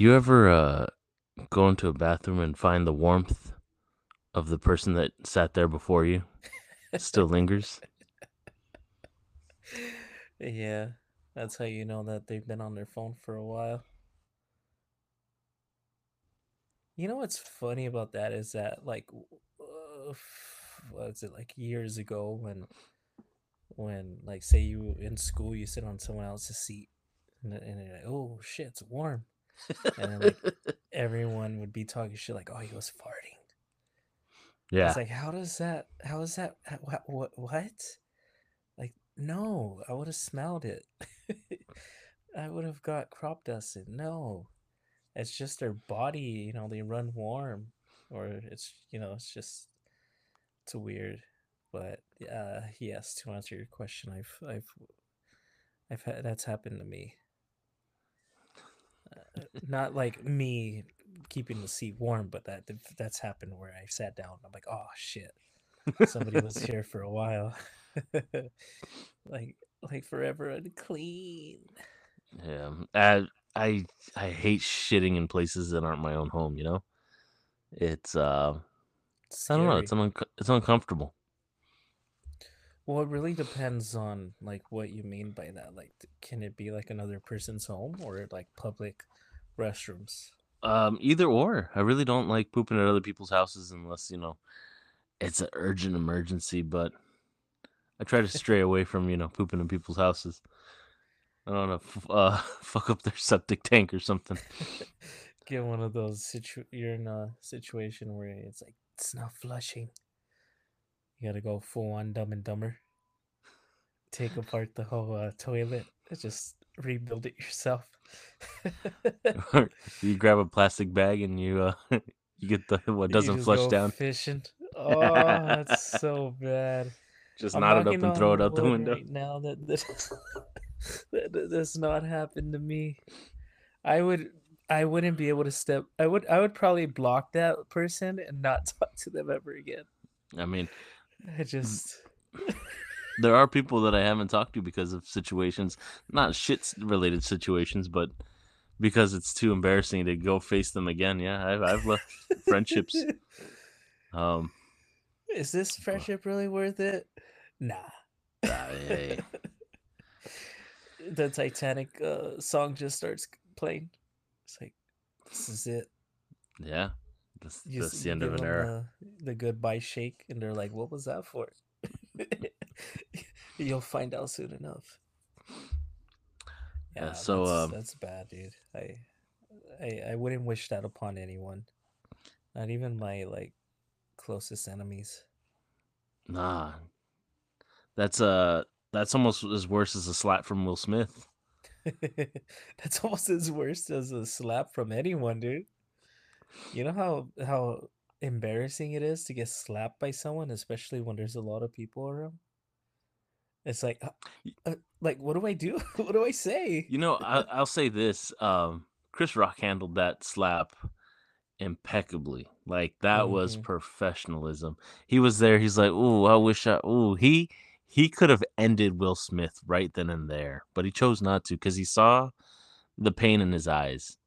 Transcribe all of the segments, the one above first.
You ever uh go into a bathroom and find the warmth of the person that sat there before you still lingers? Yeah, that's how you know that they've been on their phone for a while. You know what's funny about that is that like uh, f- what's it like years ago when when like say you in school you sit on someone else's seat and, you're like oh shit it's warm and then like everyone would be talking shit like oh he was farting. Yeah. it's like how does that how is that what what, what? like no i would have smelled it. I would have got crop dusted. No. It's just their body you know they run warm or it's you know it's just it's weird. But uh yes to answer your question i've i've i've had that's happened to me not like me keeping the seat warm but that that's happened where i sat down i'm like oh shit somebody was here for a while like like forever unclean Yeah. I I I hate shitting in places that aren't my own home, you know? It's uh I don't know, it's un- it's uncomfortable. Well it really depends on like what you mean by that like can it be like another person's home or like public restrooms Um either or. I really don't like pooping at other people's houses unless, you know, it's an urgent emergency, but I try to stray away from, you know, pooping in people's houses. I don't know, f- uh fuck up their septic tank or something. get one of those situ you're in a situation where it's like it's not flushing you gotta go full on dumb and dumber. Take apart the whole uh, toilet just rebuild it yourself. You grab a plastic bag and you uh you get the what doesn't flush down. fishing. Oh that's so bad. Just i'm knot it up and throw it out the window. right now that this that that does not happen to me. I would i wouldn't be able to step i would i would probably block that person and not talk to them ever again. I mean, I just there are people that I haven't talked to because of situations, not shit related situations, but because it's too embarrassing to go face them again. Yeah, I've I've left friendships. Um, Is this friendship really worth it? Nah. ah, hey, the Titanic uh, song just starts playing. It's like, this is it. yeah, that's, You, the end of an era. the, the goodbye shake, and they're like, what was that for? You'll find out soon enough. Yeah, Yeah, so, that's, um, that's bad, dude. I, I I wouldn't wish that upon anyone. Not even my like closest enemies. Nah, that's uh, that's almost as worse as a slap from Will Smith. That's almost as worse as a slap from anyone, dude. You know how how embarrassing it is to get slapped by someone, especially when there's a lot of people around. It's like, uh, uh, like, what do I do? what do I say? You know, I, I'll say this: um, Chris Rock handled that slap impeccably. Like that was Mhm. professionalism. He was there. He's like, "Ooh, I wish I." Ooh, he he could have ended Will Smith right then and there, but he chose not to because he saw the pain in his eyes.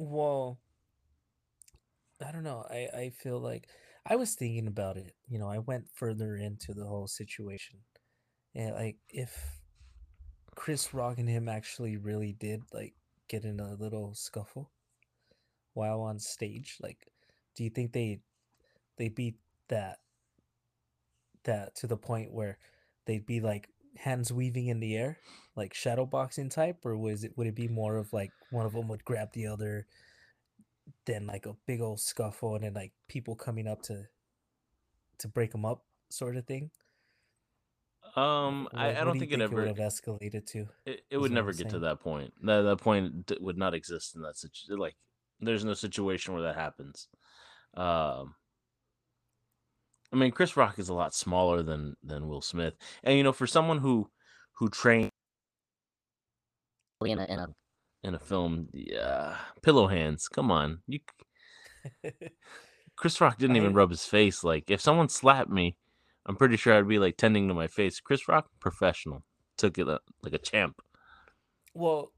Well, I don't know. I I feel like I was thinking about it. You know, I went further into the whole situation, and like if Chris Rock and him actually really did like get in a little scuffle while on stage, like, do you think they they beat that that to the point where they'd be like hands weaving in the air, like shadow boxing type, or was it would it be more of like one of them would grab the other, then like a big old scuffle, and then like people coming up to to break them up, sort of thing? Um, What I, I don't do think it think it would ever have escalated to? it, it would never get to that point. That that point would not exist in that situation. Like, there's no situation where that happens. Um, I mean, Chris Rock is a lot smaller than than Will Smith, and you know, for someone who who trained in a, in a in a film, yeah, pillow hands. Come on, you. Chris Rock didn't even rub his face. Like, if someone slapped me, I'm pretty sure I'd be like tending to my face. Chris Rock, professional, took it uh, like a champ. Well,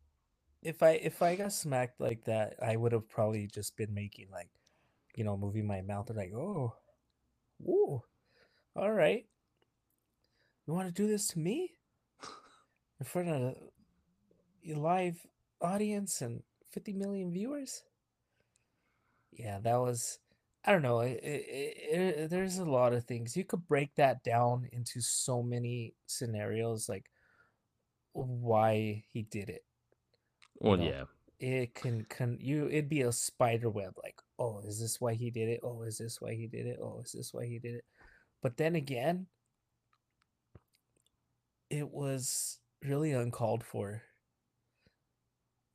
if I if I got smacked like that, I would have probably just been making like, you know, moving my mouth and like, oh, ooh, all right. You want to do this to me in front of a live audience and 50 million viewers? Yeah, that was. I don't know. It, it, it, there's a lot of things you could break that down into so many scenarios, like why he did it. you Well, know? yeah. it can can you it'd be a spider web like oh is this why he did it? Oh is this why he did it? Oh is this why he did it? But then again it was really uncalled for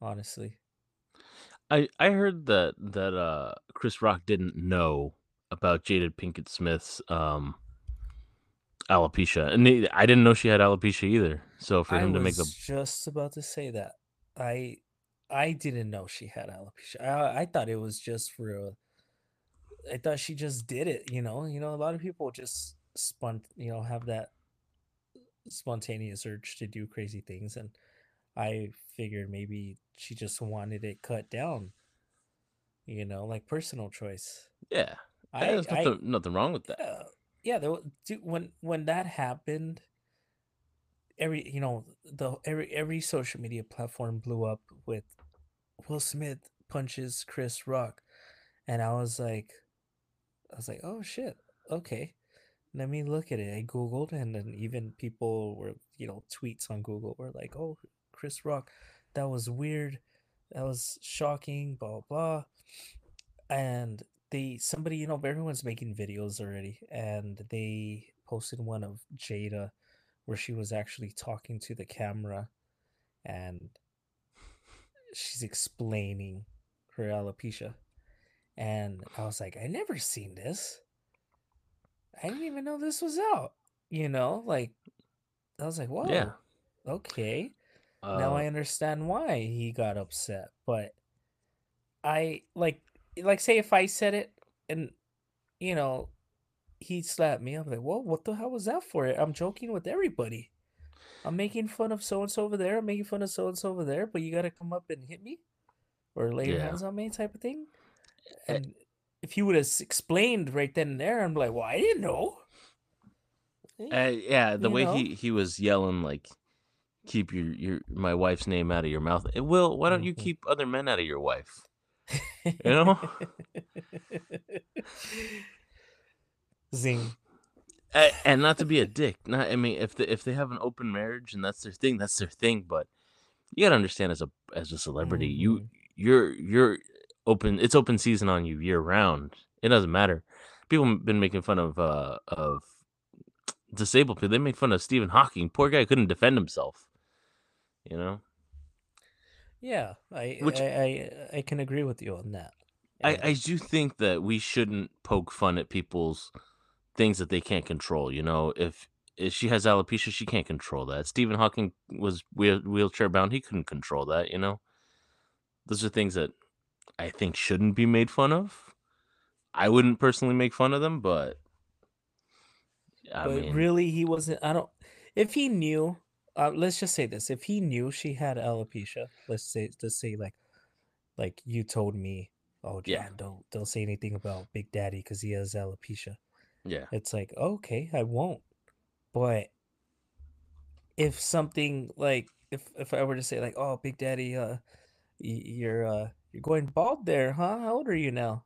honestly. I I heard that that uh Chris Rock didn't know about Jada Pinkett Smith's um alopecia, and I didn't know she had alopecia either. So for i him to make a just about to say that. I i didn't know she had alopecia i, I thought it was just for I thought she just did it you know you know a lot of people just spun you know have that spontaneous urge to do crazy things and i figured maybe she just wanted it cut down you know like personal choice yeah, i there's i nothing nothing wrong with that. uh, yeah there, dude, when when that happened every you know the every every social media platform blew up with will smith punches chris rock and i was like i was like oh shit okay. Let me look at it. I googled and then even people were you know tweets on google were like oh chris rock that was weird. That was shocking blah blah and they somebody you know everyone's making videos already and they posted one of jada where she was actually talking to the camera and she's explaining her alopecia and i was like i never seen this i didn't even know this was out you know like i was like whoa Yeah. okay now Uh, I understand why he got upset. But I like like say if I said it and you know he slapped me, I'm like, well, what the hell was that for? I'm joking with everybody. I'm making fun of so and so over there. I'm making fun of so and so over there, but you gotta come up and hit me or lay your Yeah. hands on me, type of thing. Eh. And if he would have explained right then and there, I'm like, well, I didn't know. Eh, uh, yeah, the you way know? he he was yelling like, "Keep your your my wife's name out of your mouth." Eh, Will, why don't you Mhm. keep other men out of your wife? You know? Zing. And not to be a dick. Not I mean, if the, if they have an open marriage and that's their thing, that's their thing. But you gotta understand, as a as a celebrity, you Mhm. you're you're open. It's open season on you year round. It doesn't matter. People have been making fun of uh of disabled people. They made fun of Stephen Hawking. Poor guy couldn't defend himself. You know. Yeah, I, Which- I I I can agree with you on that. I, I do think that we shouldn't poke fun at people's things that they can't control. You know, if if she has alopecia, she can't control that. Stephen Hawking was wheel, wheelchair bound; he couldn't control that. You know, those are things that I think shouldn't be made fun of. I wouldn't personally make fun of them, but I but mean, really, he wasn't. I don't. If he knew, uh, let's just say this: if he knew she had alopecia, let's say, let's say like, like you told me, oh Yeah. Don't don't say anything about Big Daddy because he has alopecia. Yeah, It's like okay, I won't. But if something like if if I were to say like, oh Big Daddy, uh, you're uh you're going bald there, huh? How old are you now?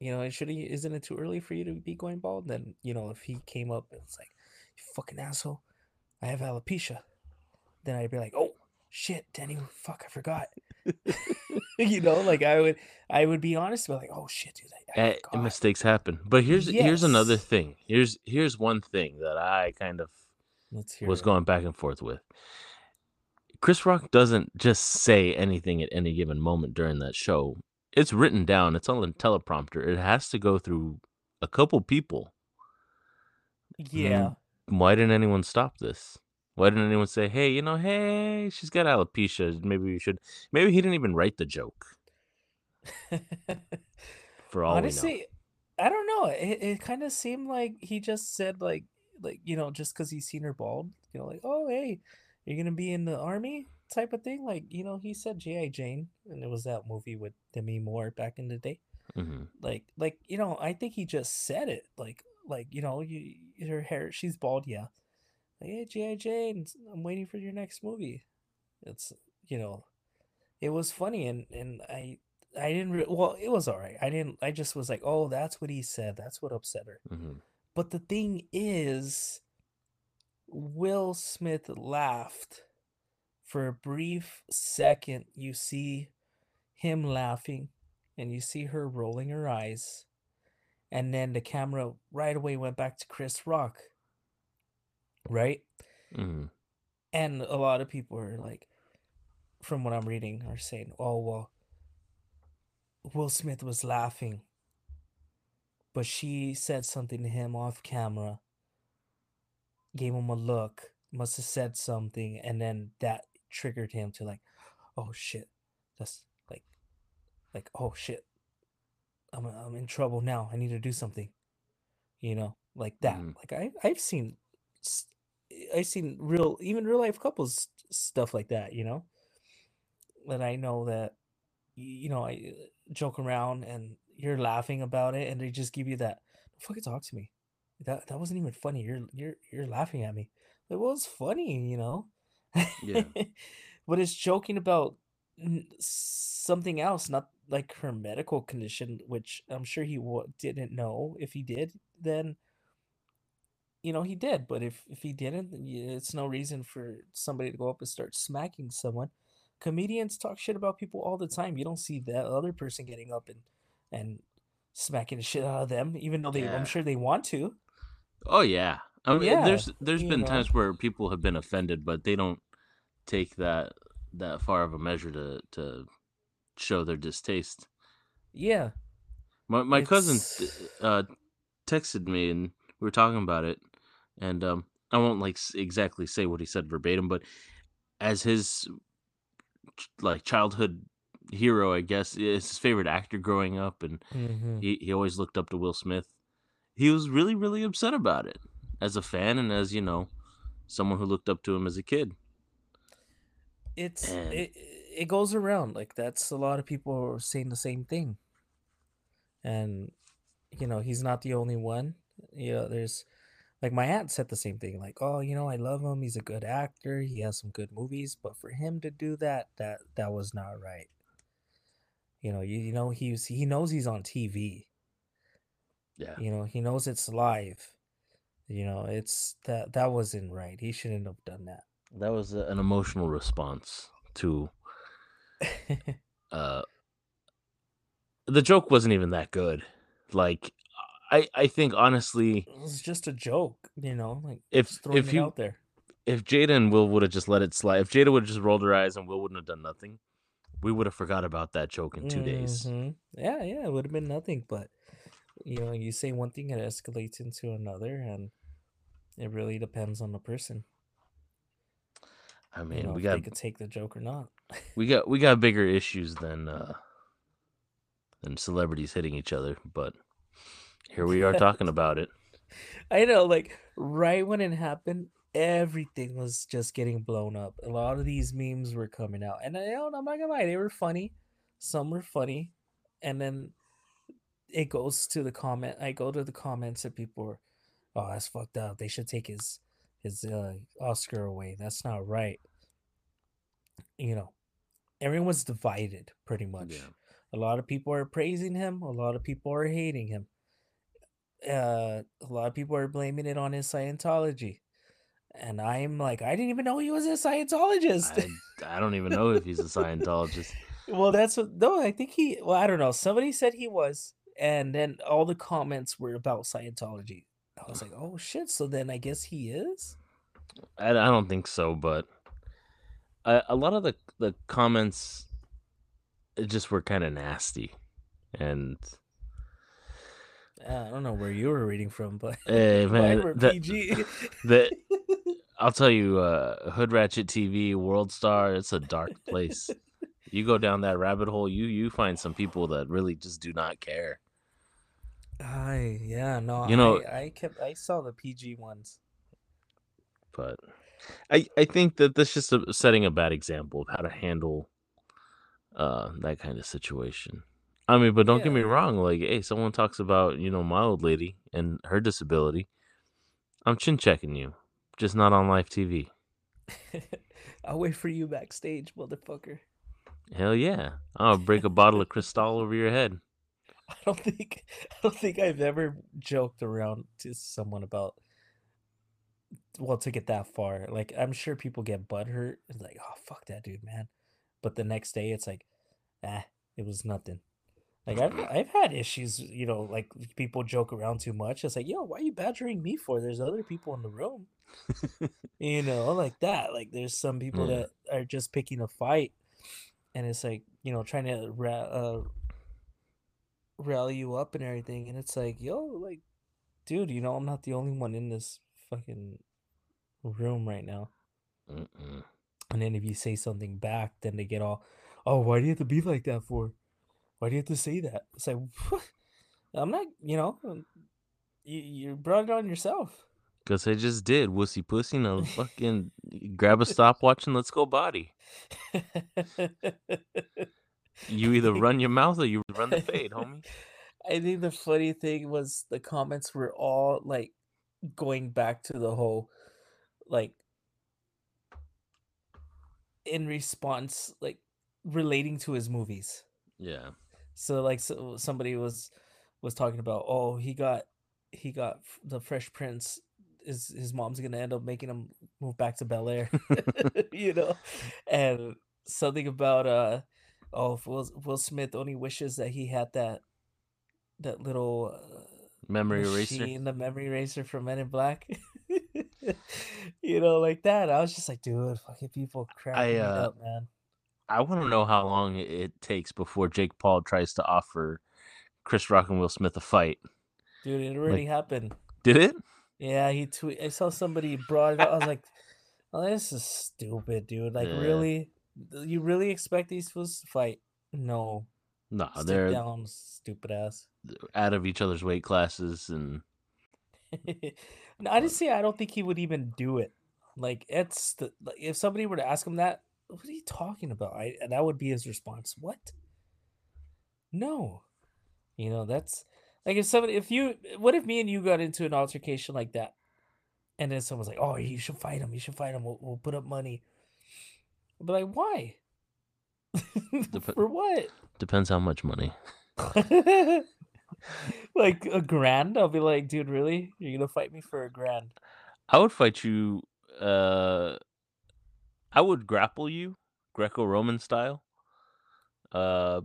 You know, it should he? Isn't it too early for you to be going bald? Then you know, if he came up and it's like, you fucking asshole, I have alopecia. Then I'd be like, oh shit, Danny, fuck, I forgot. you know, like I would, I would be honest about like, oh shit, dude, I, I eh, forgot. mistakes happen. But here's here's another thing. Here's here's one thing that I kind of Let's hear was it. going back and forth with. Chris Rock doesn't just say anything at any given moment during that show. It's written down. It's on the teleprompter. It has to go through a couple people. Yeah, mm, Why didn't anyone stop this? Why didn't anyone say, "Hey, you know, hey, she's got alopecia. Maybe we should." Maybe he didn't even write the joke. For all honestly, I don't know. It it kind of seemed like he just said like like you know just because he's seen her bald, you know, like oh hey, you're gonna be in the army type of thing? Like, you know, he said G.I. Jane, and it was that movie with Demi Moore back in the day. hmm Like, like you know, I think he just said it. Like, like you know, you her hair, she's bald, yeah. Like, hey, G.I. Jane, I'm waiting for your next movie. It's you know, it was funny, and and I I didn't re- well, it was all right. I didn't. I just was like, oh, that's what he said. That's what upset her. hmm But the thing is, Will Smith laughed for a brief second. You see him laughing, and you see her rolling her eyes, and then the camera right away went back to Chris Rock. Right, hmm and a lot of people are like, from what I'm reading, are saying, "Oh well, Will Smith was laughing, but she said something to him off camera, gave him a look, must have said something, and then that triggered him to like, oh shit, that's like, like oh shit, I'm I'm in trouble now. I need to do something, you know, like that. Mhm. Like I I've seen, I've seen real even real life couples stuff like that, you know, that I know that you know, I uh, joke around and you're laughing about it, and they just give you that. Fucking talk to me. That that wasn't even funny. You're you're you're laughing at me. It was funny, you know. Yeah. but it's joking about something else, not like her medical condition, which I'm sure he wa didn't know. If he did, then you know he did. But if if he didn't, it's no reason for somebody to go up and start smacking someone comedians talk shit about people all the time. You don't see that other person getting up and and smacking the shit out of them, even though they Yeah. I'm sure they want to. Oh yeah. I mean, Yeah, there's there's been know. times where people have been offended, but they don't take that that far of a measure to to show their distaste. Yeah. My my cousin uh texted me and we were talking about it, and um I won't like exactly say what he said verbatim, but as his like childhood hero, I guess is his favorite actor growing up, and Mhm. he he always looked up to Will Smith. He was really really upset about it as a fan and as you know someone who looked up to him as a kid. It's And- it it goes around like that's a lot of people are saying the same thing. And you know, he's not the only one. You know, there's like my aunt said the same thing like, "Oh, you know, I love him. He's a good actor. He has some good movies, but for him to do that, that that was not right." You know, you, you know he's he knows he's on TV. Yeah. You know, he knows it's live. You know, it's that that wasn't right. He shouldn't have done that. That was a, an emotional response to uh the joke wasn't even that good. Like I I think honestly it was just a joke, you know, like If- if you- out there. if Jada and Will would have just let it slide, if Jada would have just rolled her eyes and Will wouldn't have done nothing, we would have forgot about that joke in 2 days. Mhm. Yeah, yeah, it would have been nothing, but you know, you say one thing, it escalates into another, and it really depends on the person. I You mean, know, we if got they could take the joke or not. we got we got bigger issues than uh than celebrities hitting each other, but here we are talking about it. I know, like right when it happened, everything was just getting blown up. A lot of these memes were coming out, and I don't, I'm not gonna lie, they were funny. Some were funny, and then it goes to the comment. I go to the comments, and people are, "Oh, that's fucked up. They should take his his uh, Oscar away. That's not right." You know, everyone's divided pretty much. Yeah. A lot of people are praising him. A lot of people are hating him uh a lot of people are blaming it on his Scientology. And I'm like, I didn't even know he was a Scientologist. I, I don't even know if he's a Scientologist. well, that's what no, I think he well, I don't know. Somebody said he was, and then all the comments were about Scientology. I was like, oh shit, so then I guess he is? I, I don't think so, but a, a lot of the the comments just were kind of nasty, and I don't know where you were reading from, but eh, mine man, the- PG. the I'll tell you, uh, Hood Ratchet TV, World Star, it's a dark place. you go down that rabbit hole, you you find some people that really just do not care. I yeah, no, You know- I, I kept I saw the PG ones. But I I think that that's just a, setting a bad example of how to handle uh that kind of situation. I mean, but don't get me wrong. Like, hey, someone talks about you know my old lady and her disability. I'm chin checking you, just not on live TV. I'll wait for you backstage, motherfucker. Hell yeah, I'll break a bottle of Cristal over your head. I don't think I don't think I've ever joked around to someone about well to get that far. Like I'm sure people get butthurt and like, oh fuck that dude, man. But the next day it's like, ah, it was nothing. Like I've I've had issues, you know, like people joke around too much. It's like, yo, why are you badgering me for? There's other people in the room. You know, like that. Like there's some people Yeah. that are just picking a fight and it's like, you know, trying to ra- uh, rally you up and everything. And it's like, yo, like, dude, you know, I'm not the only one in this fucking room right now. Mm-mm. And then if you say something back, then they get all, oh, why do you have to be like that for? Why do you have to say that? It's like, I'm not, you know, um, you, you brought it on yourself. Cause I just did wussy pussy. Now fucking grab a stopwatch and let's go body. You either run your mouth or you run the fade, homie. I think the funny thing was the comments were all like going back to the whole like in response like relating to his movies. Yeah. So like so somebody was was talking about oh he got he got the Fresh Prince is his mom's gonna end up making him move back to Bel Air, you know, and something about uh oh Will Will Smith only wishes that he had that that little uh, Memory eraser. machine, the memory eraser from Men in Black. you know, like that. I was just like, dude, fucking people cracking me uh, up, man. I want to know how long it- takes before Jake Paul tries to offer Chris Rock and Will Smith a fight. Dude, it already happened. Did it? Yeah, he tweet. I saw somebody brought it up. I was like, "Oh, this is stupid, dude! Like, Yeah. really? You really expect these fools to fight? No, No, Stick they're down, stupid ass." out of each other's weight classes, and no, honestly, I don't think he would even do it. Like, it's the like, if somebody were to ask him that, what are you talking about? I that would be his response. What? No, you know that's like if somebody if you what if me and you got into an altercation like that, and then someone's like, "Oh, you should fight him. You should fight him. We'll, we'll put up money." I'll be like, "Why? Dep- For what?" depends how much money. like a grand? I'll be like, "Dude, really? You're gonna fight me for a grand?" I would fight you. Uh, I would grapple you, Greco-Roman style. Uh,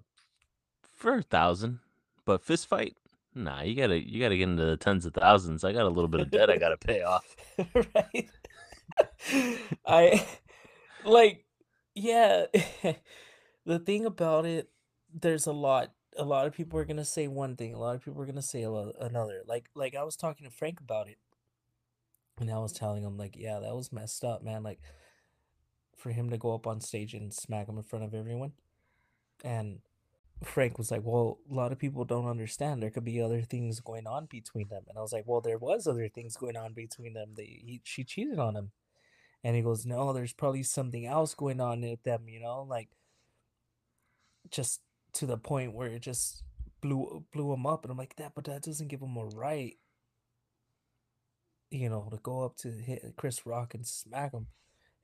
for a thousand, but fist fight. Nah, you gotta you gotta get into the tens of thousands. I got a little bit of debt I gotta pay off. right? I like, yeah. the thing about it, there's a lot. A lot of people are gonna say one thing. A lot of people are gonna say another. Like, like I was talking to Frank about it, and I was telling him like, yeah, that was messed up, man. Like, for him to go up on stage and smack him in front of everyone, and Frank was like, "Well, a lot of people don't understand. There could be other things going on between them." And I was like, "Well, there was other things going on between them. They he, she cheated on him." And he goes, "No, there's probably something else going on with them, you know, like just to the point where it just blew blew him up." And I'm like, "That, but that doesn't give him a right, you know, to go up to hit Chris Rock and smack him."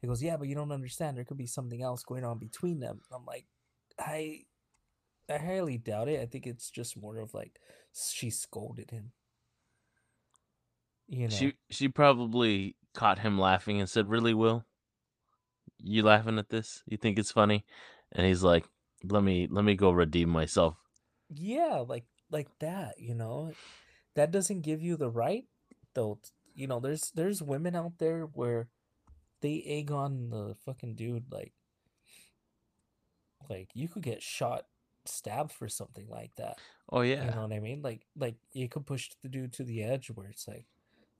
He goes, "Yeah, but you don't understand. There could be something else going on between them." I'm like, "I." I highly doubt it. I think it's just more of like she scolded him. You know, She she probably caught him laughing and said, "Really, Will? You laughing at this? You think it's funny?" And he's like, "Let me let me go redeem myself." yeah, like like that. You know, that doesn't give you the right though. You know, there's there's women out there where they egg on the fucking dude like like you could get shot stabbed for something like that. Oh yeah. You know what I mean? Like like you could push the dude to the edge where it's like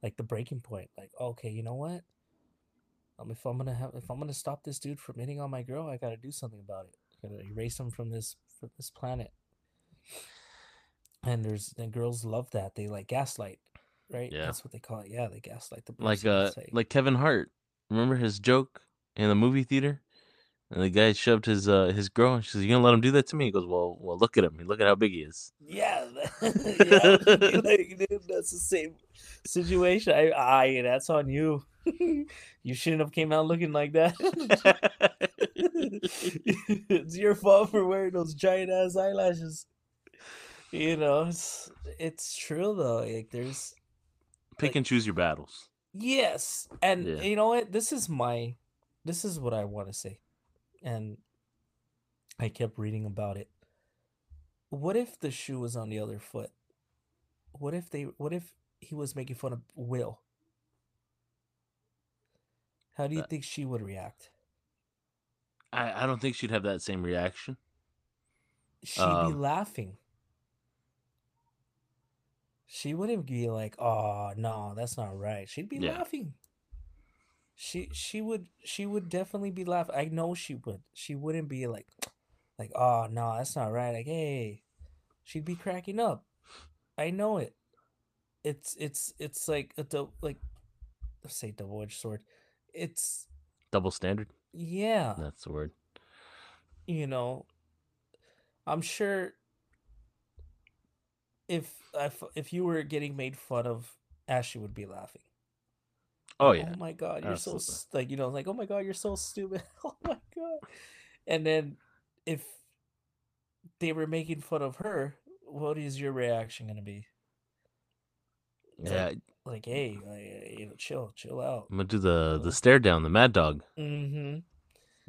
like the breaking point. Like, okay, you know what? Um, if I'm gonna have if I'm gonna stop this dude from hitting on my girl, I gotta do something about it. I gotta erase him from this from this planet. And there's and girls love that. They like gaslight, right? Yeah. That's what they call it. Yeah, they gaslight the like person. uh like, like Kevin Hart. Remember his joke in the movie theater? And the guy shoved his uh his girl and she says, You gonna let him do that to me? He goes, Well well look at him. Look at how big he is. Yeah, yeah. like, dude, that's the same situation. I, I, that's on you. you shouldn't have came out looking like that. it's your fault for wearing those giant ass eyelashes. You know, it's it's true though. Like there's Pick Like- and choose your battles. Yes, and Yeah. you know what? This is my, this is what I want to say, and I kept reading about it. What if the shoe was on the other foot? What if they? What if he was making fun of Will? How do you That- think she would react? I, I don't think she'd have that same reaction. She'd be Um, laughing. She wouldn't be like, "Oh no, that's not right." She'd be Yeah. laughing. She she would she would definitely be laughing. I know she would. She wouldn't be like, like, "Oh no, that's not right." Like, hey, she'd be cracking up. I know it. It's it's it's like a dou- like, let's say double edged sword. It's Double standard. yeah That's the word. you know, I'm sure if if if you were getting made fun of, Ashley would be laughing. Oh yeah. Oh my god, you're so absolutely. s- like you know like oh my god, you're so stupid. oh my god. And then if they were making fun of her, what is your reaction gonna be? It's Yeah. Like, like hey, like, you know, chill, chill out. I'm gonna do the know? the stare down, the mad dog. Mm-hmm.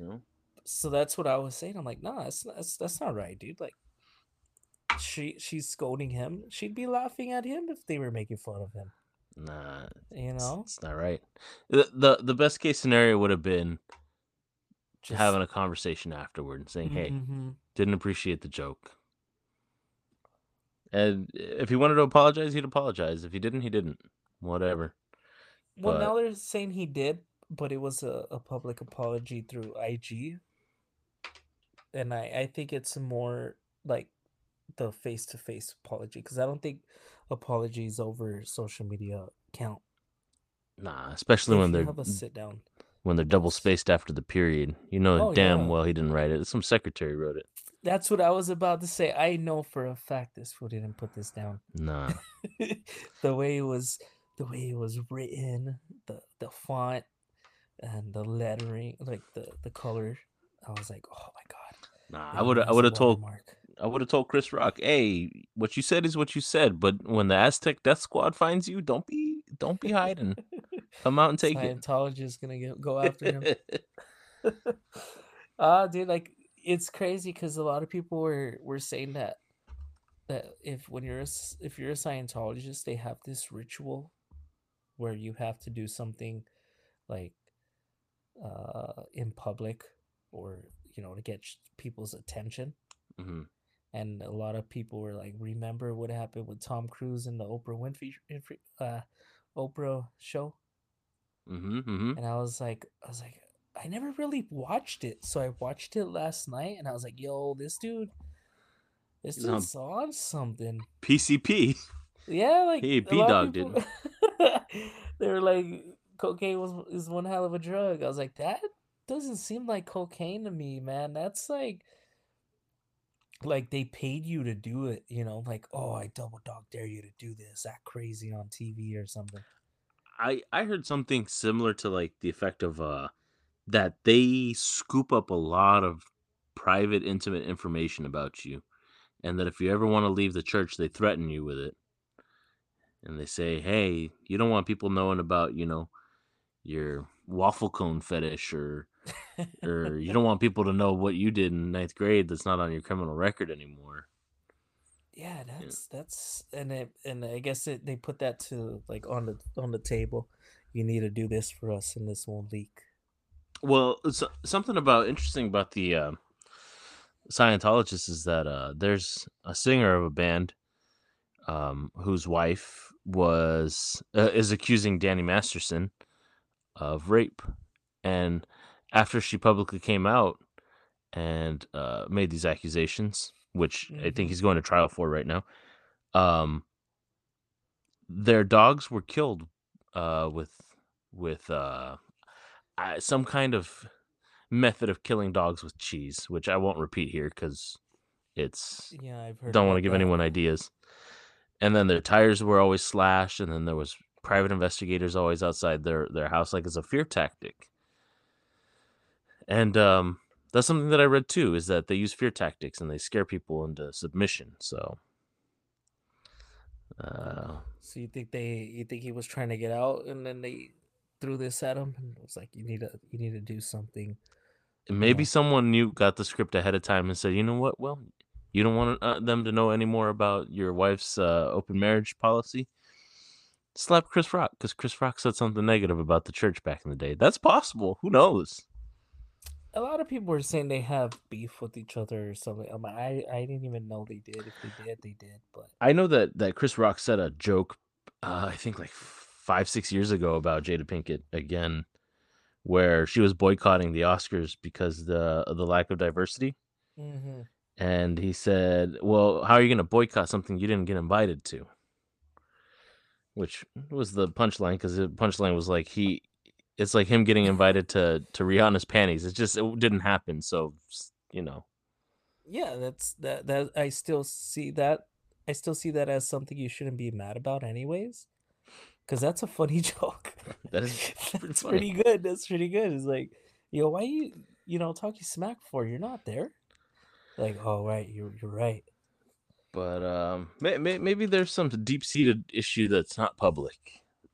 You know? so that's what I was saying. I'm like, nah, that's that's that's not right, dude. Like, she she's scolding him. She'd be laughing at him if they were making fun of him. Nah, You know, it's not right. The, the the best case scenario would have been just having a conversation afterward and saying, "Hey, Mhm. didn't appreciate the joke." And if he wanted to apologize, he'd apologize. If he didn't, he didn't. Whatever. Well, but- now they're saying he did, but it was a, a public apology through IG, and I I think it's more like the face to face apology because I don't think apologies over social media count. Nah, especially If when they're have a sit down. when they're double spaced after the period. You know Oh, damn yeah. well he didn't write it. Some secretary wrote it. That's what I was about to say. I know for a fact this fool didn't put this down. Nah. the way it was, the way it was written, the the font, and the lettering, like the the color. I was like, oh my god. Nah. it I would I would have told watermark." I would have told Chris Rock, "Hey, what you said is what you said, but when the Aztec Death Squad finds you, don't be don't be hiding. Come out and take it." Scientologist gonna get, go after him. Ah, dude, like it's crazy because a lot of people were were saying that that if when you're a, if you're a Scientologist, they have this ritual where you have to do something like uh in public or you know to get people's attention. Mhm. And a lot of people were like, "Remember what happened with Tom Cruise in the Oprah Winfrey uh, Oprah show?" Mhm. Mhm. and I was like, I was like, I never really watched it, so I watched it last night, and I was like, yo, this dude, this He's on- dude's on something. PCP. Yeah, like He a lot of B-dogged it. people- they were like, cocaine was is one hell of a drug. I was like, that doesn't seem like cocaine to me, man. That's like. Like they paid you to do it, you know, like, oh, I double dog dare you to do this, act crazy on TV or something. I I heard something similar to like the effect of uh that they scoop up a lot of private intimate information about you and that if you ever want to leave the church they threaten you with it and they say hey you don't want people knowing about you know your waffle cone fetish or or you don't want people to know what you did in ninth grade that's not on your criminal record anymore. Yeah that's that's and it and i guess it, they put that to like on the on the table. You need to do this for us and this won't leak. Well, something about interesting about the uh, Scientologists is that uh, there's a singer of a band um, whose wife was uh, is accusing Danny Masterson of rape, and after she publicly came out and uh, made these accusations, which I think he's going to trial for right now, um, their dogs were killed uh, with with uh, uh, some kind of method of killing dogs with cheese, which I won't repeat here because it's Yeah, I've heard. don't want to give that. anyone ideas. And then their tires were always slashed, and then there was private investigators always outside their their house, like as a fear tactic. And um, that's something that I read too, is that they use fear tactics and they scare people into submission. So, uh, So you think they? You think he was trying to get out, and then they threw this at him, and it was like, "You need to, you need to do something." maybe know. someone knew got the script ahead of time and said, you know what? Well, you don't want uh, them to know any more about your wife's uh, open marriage policy. Slap Chris Rock because Chris Rock said something negative about the church back in the day. That's possible. Who knows? A lot of people were saying they have beef with each other or something. I'm like, I, I didn't even know they did. If they did, they did. But I know that that Chris Rock said a joke, uh, I think like five six years ago about Jada Pinkett again, where she was boycotting the Oscars because the the lack of diversity, Mhm. and he said, "Well, how are you going to boycott something you didn't get invited to?" Which was the punchline because the punchline was like uh he, it's like him getting invited to to Rihanna's panties. It just it didn't happen. So you know, yeah, that's that. That I still see that. I still see that as something you shouldn't be mad about, anyways. Because that's a funny joke. That is pretty that's funny. pretty good. That's pretty good. It's like, yo, why you you know talking smack for? You're not there. Like, oh right, you're you're right. But um, may, may, maybe there's some deep seated issue that's not public.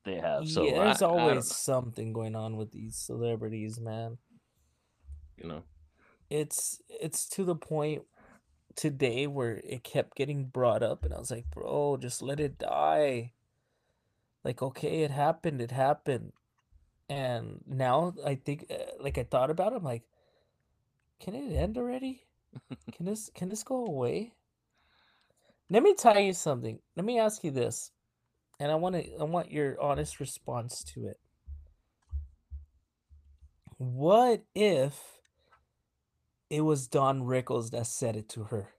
that They have so yeah, there's I- I always know, something going on with these celebrities, man. you know. it's it's to the point today where it kept getting brought up and I was like, "Bro, just let it die." Like, okay, it happened, it happened. And now I think uh, like I thought about it, I'm like, "Can it end already? Can this can this go away?" Let me tell you something. Let me ask you this. And I want to I want your honest response to it. What if it was Don Rickles that said it to her?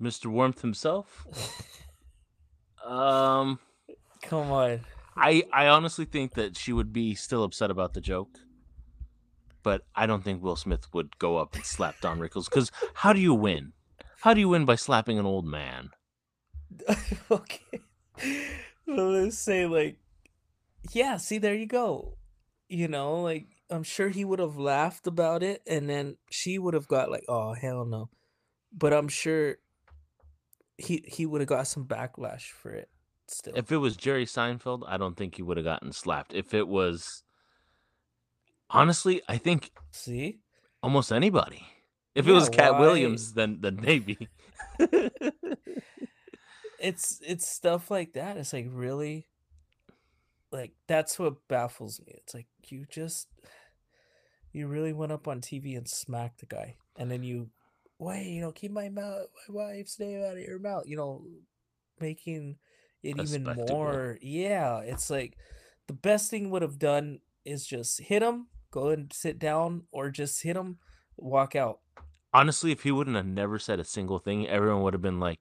Mr. Warmth himself. Um, Come on. I I honestly think that she would be still upset about the joke, but I don't think Will Smith would go up and slap Don Rickles because how do you win? How do you win by slapping an old man? okay. Well, let's say like yeah, see there you go. You know, like I'm sure he would have laughed about it and then she would have got like, "Oh, hell no." But I'm sure he he would have got some backlash for it still. If it was Jerry Seinfeld, I don't think he would have gotten slapped. If it was, honestly, I think see? almost anybody. If it was Katt why- Williams, then then maybe. it's it's stuff like that. It's like really like that's what baffles me. It's like you just you really went up on TV and smacked the guy, and then you wait, you know, keep my mouth, my wife's name out of your mouth. You know, making it even more. Yeah, it's like the best thing would have done is just hit him, go and sit down, or just hit him, walk out. Honestly, if he wouldn't have never said a single thing, everyone would have been like,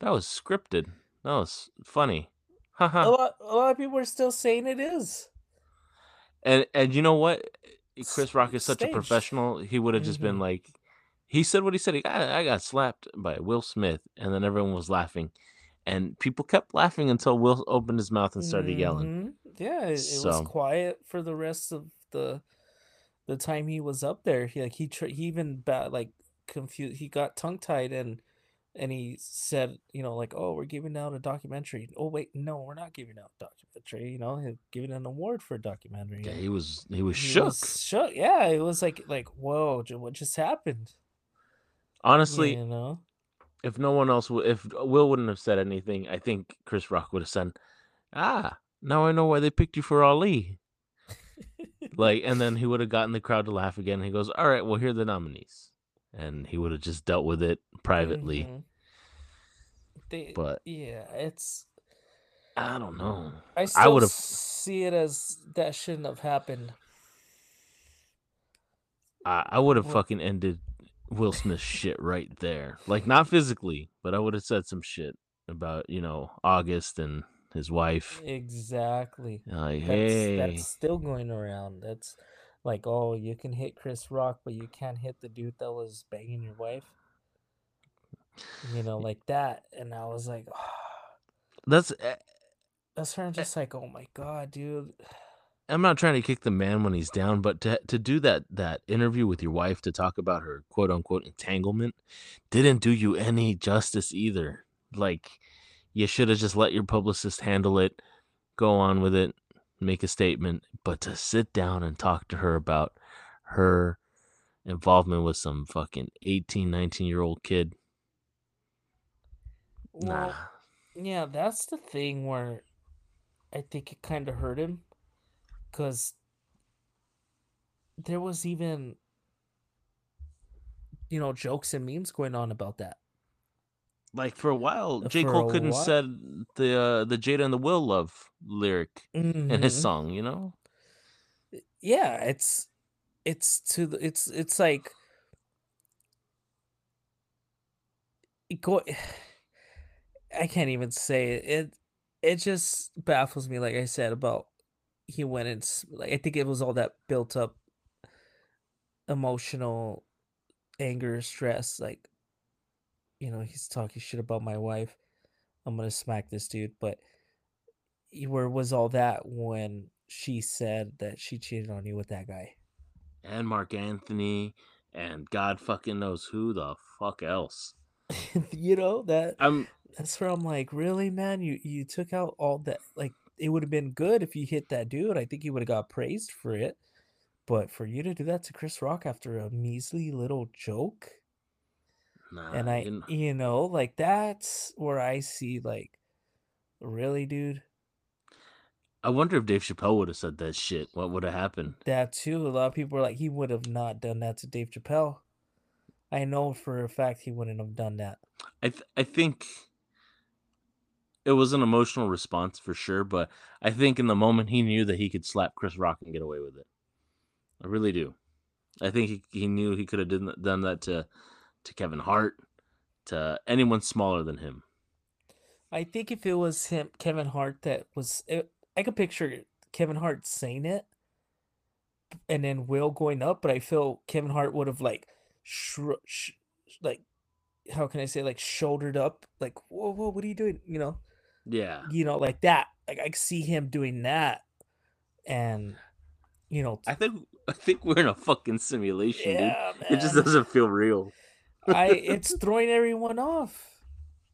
"That was scripted. That was funny." A lot, a lot of people are still saying it is. and and you know what? Chris Rock is such a professional. He would have just been Mhm. like, he said what he said. He got, I got slapped by Will Smith, and then everyone was laughing, and people kept laughing until Will opened his mouth and started yelling. Mhm. Yeah, it, it was quiet for the rest of the the time he was up there. He like he tr- he even ba- like confused. He got tongue tied and and he said, you know, like, oh, we're giving out a documentary. Oh wait, no, we're not giving out a documentary. You know, he's giving an award for a documentary. Yeah, he was he was he shook. was shook. Yeah, it was like like whoa, what just happened? Honestly, you know. if no one else, would, if Will wouldn't have said anything, I think Chris Rock would have said, "Ah, now I know why they picked you for Ali." Like, and then he would have gotten the crowd to laugh again. He goes, "All right, well, here are the nominees," and he would have just dealt with it privately. Mhm. They, But yeah, it's I don't know. I still would've- see it as that shouldn't have happened. I, I would have fucking ended Will Smith's shit right there. Like not physically, but I would have said some shit about, you know, August and his wife. Exactly. Like, That's hey, that's still going around. That's like, oh, you can hit Chris Rock, but you can't hit the dude that was banging your wife. You know, like that. And I was like, ah. that's. Eh, eh, that's where I'm eh. just like, oh my god, dude. I'm not trying to kick the man when he's down, but to to do that that interview with your wife to talk about her quote unquote entanglement didn't do you any justice either. Like you should have just let your publicist handle it, go on with it, make a statement, but to sit down and talk to her about her involvement with some fucking 18, 19 year old kid. Well, Nah. yeah, that's the thing where I think it kind of hurt him because there was even, you know, jokes and memes going on about that. Like for a while, J. for Cole couldn't while? said the uh, the Jada and the Will love lyric in his Mhm. song, you know? Yeah, it's it's to the it's it's like it go I can't even say it. It it just baffles me like I said about he went and like I think it was all that built up emotional anger, stress like you know, he's talking shit about my wife. I'm going to smack this dude, but where was all that when she said that she cheated on you with that guy? and Mark Anthony and God fucking knows who the fuck else. you know that I'm that's where I'm like, really, man, you you took out all that. Like, it would have been good if you hit that dude. I think he would have got praised for it. But for you to do that to Chris Rock after a measly little joke, nah, and I, you kn- you know, like that's where I see like, really, dude, I wonder if Dave Chappelle would have said that shit. What would have happened? that too. A lot of people are like, he would have not done that to Dave Chappelle. I know for a fact he wouldn't have done that. I th- I think it was an emotional response for sure, but I think in the moment he knew that he could slap Chris Rock and get away with it. I really do. I think he, he knew he could have done, done that to to Kevin Hart, to anyone smaller than him. I think if it was him, Kevin Hart, that was, it, I could picture Kevin Hart saying it, and then Will going up. But I feel Kevin Hart would have like, shru- sh- like, how can I say, like shouldered up, like, whoa, whoa, what are you doing? You know, Yeah. you know, like that. Like I see him doing that, and you know, I think I think we're in a fucking simulation, yeah, dude. It just doesn't feel real. I it's throwing everyone off.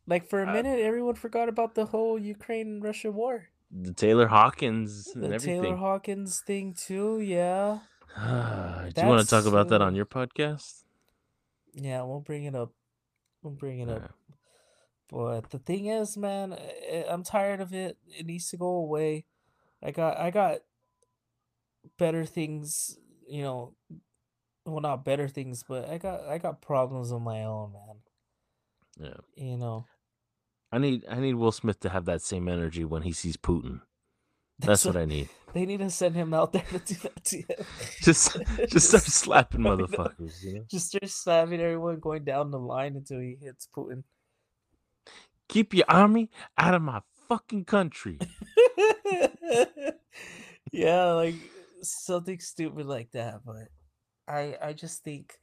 Like for a Uh, minute, everyone forgot about the whole Ukraine Russia war. The Taylor Hawkins and The everything. Taylor Hawkins thing too, yeah. Do you want to talk about that on your podcast? Yeah, we'll bring it up. We'll bring it up. But the thing is, man, I'm tired of it. It needs to go away. I got I got better things, you know, well not better things, but I got I got problems of my own, man. Yeah. You know. I need I need Will Smith to have that same energy when he sees Putin. That's what I need. They need to send him out there to do that to him. Just just start slapping motherfuckers, you know? Just start slapping everyone going down the line until he hits Putin. Keep your army out of my fucking country. yeah, like something stupid like that. But I, I just think,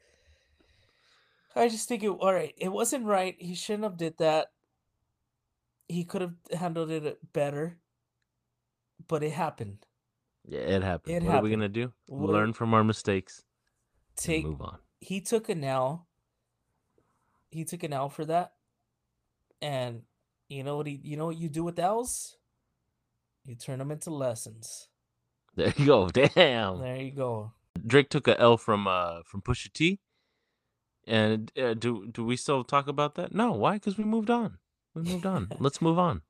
I just think it. All right, it wasn't right. He shouldn't have did that. He could have handled it uh, better. But it happened. Yeah, it happened. It what are we gonna do? Are- Learn from our mistakes Take. move on. He took an L. He took an L for that. And you know what he? You know what you do with L's? You turn them into lessons. There you go. Damn. There you go. Drake took a L from uh from Pusha T. And uh, do do we still talk about that? No. Why? Because we moved on. We moved on. Let's move on.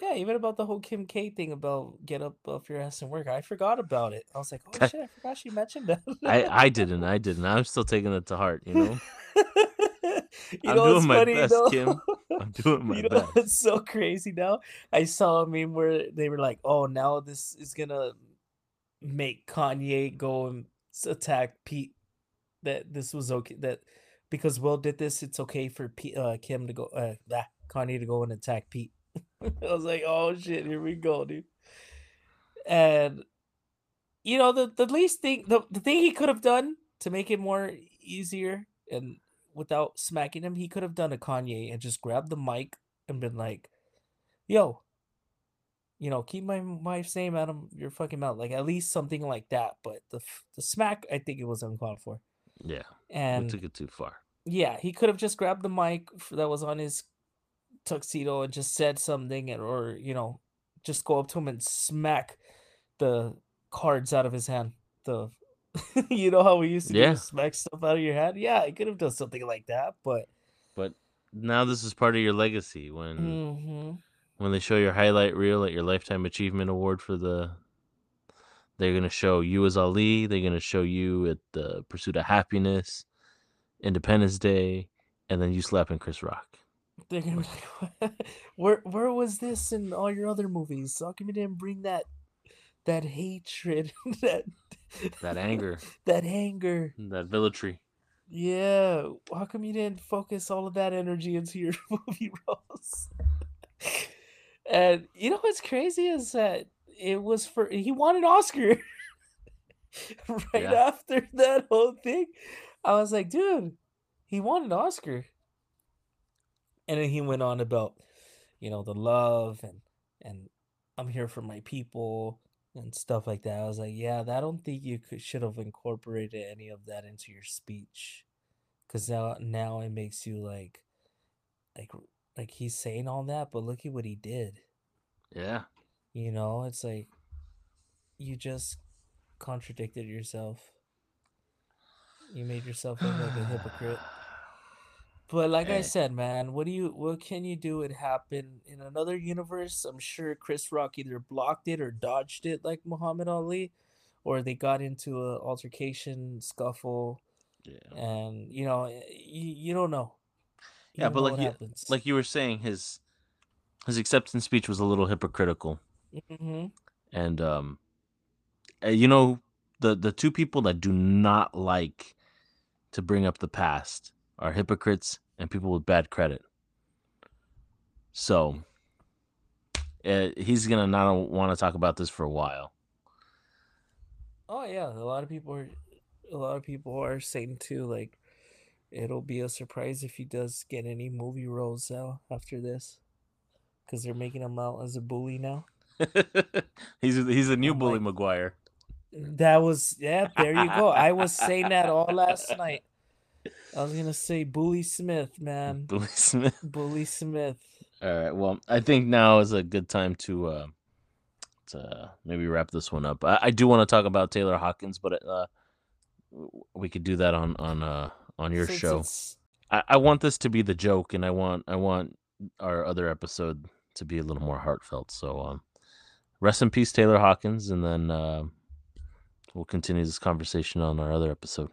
Yeah, even about the whole Kim K thing about get up off your ass and work. I forgot about it. I was like, oh shit, I forgot she mentioned that. I I didn't. I didn't. I'm still taking it to heart. You know. you I'm know doing my funny, best, though? Kim. I'm doing my you know best. what's so crazy now? I saw a meme where they were like, "Oh, now this is gonna make Kanye go and attack Pete." That this was okay. That because Will did this, it's okay for P- uh, Kim to go, uh, ah, Kanye to go and attack Pete. I was like, oh shit, here we go, dude. And you know, the, the least thing the, the thing he could have done to make it more easier and without smacking him, he could have done a Kanye and just grabbed the mic and been like, yo, you know, keep my wife's name out of your fucking mouth. Like at least something like that. But the the smack, I think it was uncalled for. Yeah, we And took it too far. yeah, he could have just grabbed the mic that was on his tuxedo and just said something, and or you know, just go up to him and smack the cards out of his hand. The you know how we used to Yeah. smack stuff out of your hand. Yeah, he could have done something like that, but But now this is part of your legacy when Mhm. When they show your highlight reel at your lifetime achievement award for the they're gonna show you as Ali, they're gonna show you at the Pursuit of Happiness, Independence Day, and then you slapping Chris Rock. they're gonna be like, where where was this in all your other movies? How come you didn't bring that that hatred, that That anger, that anger? that military. Yeah, how come you didn't focus all of that energy into your movie roles? And you know what's crazy is that it was for he won an Oscar right Yeah. after that whole thing. I was like, dude, he won an Oscar. And then he went on about, you know, the love and and I'm here for my people and stuff like that. I was like, yeah, I don't think you could should have incorporated any of that into your speech, because now now it makes you like, like like he's saying all that, but look at what he did. Yeah. You know, it's like you just contradicted yourself. You made yourself look like a hypocrite. But like I Eh. said, man, what do you what can you do? It happened in another universe. I'm sure Chris Rock either blocked it or dodged it like Muhammad Ali, or they got into a altercation, scuffle, Yeah. and you know, you, you don't know. You Yeah, but like you, happens. like you were saying, his his acceptance speech was a little hypocritical, hmm and um, uh, you know, the the two people that do not like to bring up the past are hypocrites and people with bad credit. So, uh, he's gonna not want to talk about this for a while. Oh yeah, a lot of people are a lot of people are saying too like it'll be a surprise if he does get any movie roles now after this cuz they're making him out as a bully now. he's he's a new I'm bully like- Maguire. That was yeah, there you go. I was saying that all last night. I was going to say Bully Smith, man. Bully Smith. Bully Smith. All right. Well, I think now is a good time to uh to maybe wrap this one up. I, I do want to talk about Taylor Hawkins, but uh we could do that on on uh on your Since show. it's- I, I want this to be the joke, and I want I want our other episode to be a little more heartfelt. So um, rest in peace, Taylor Hawkins, and then uh, we'll continue this conversation on our other episode.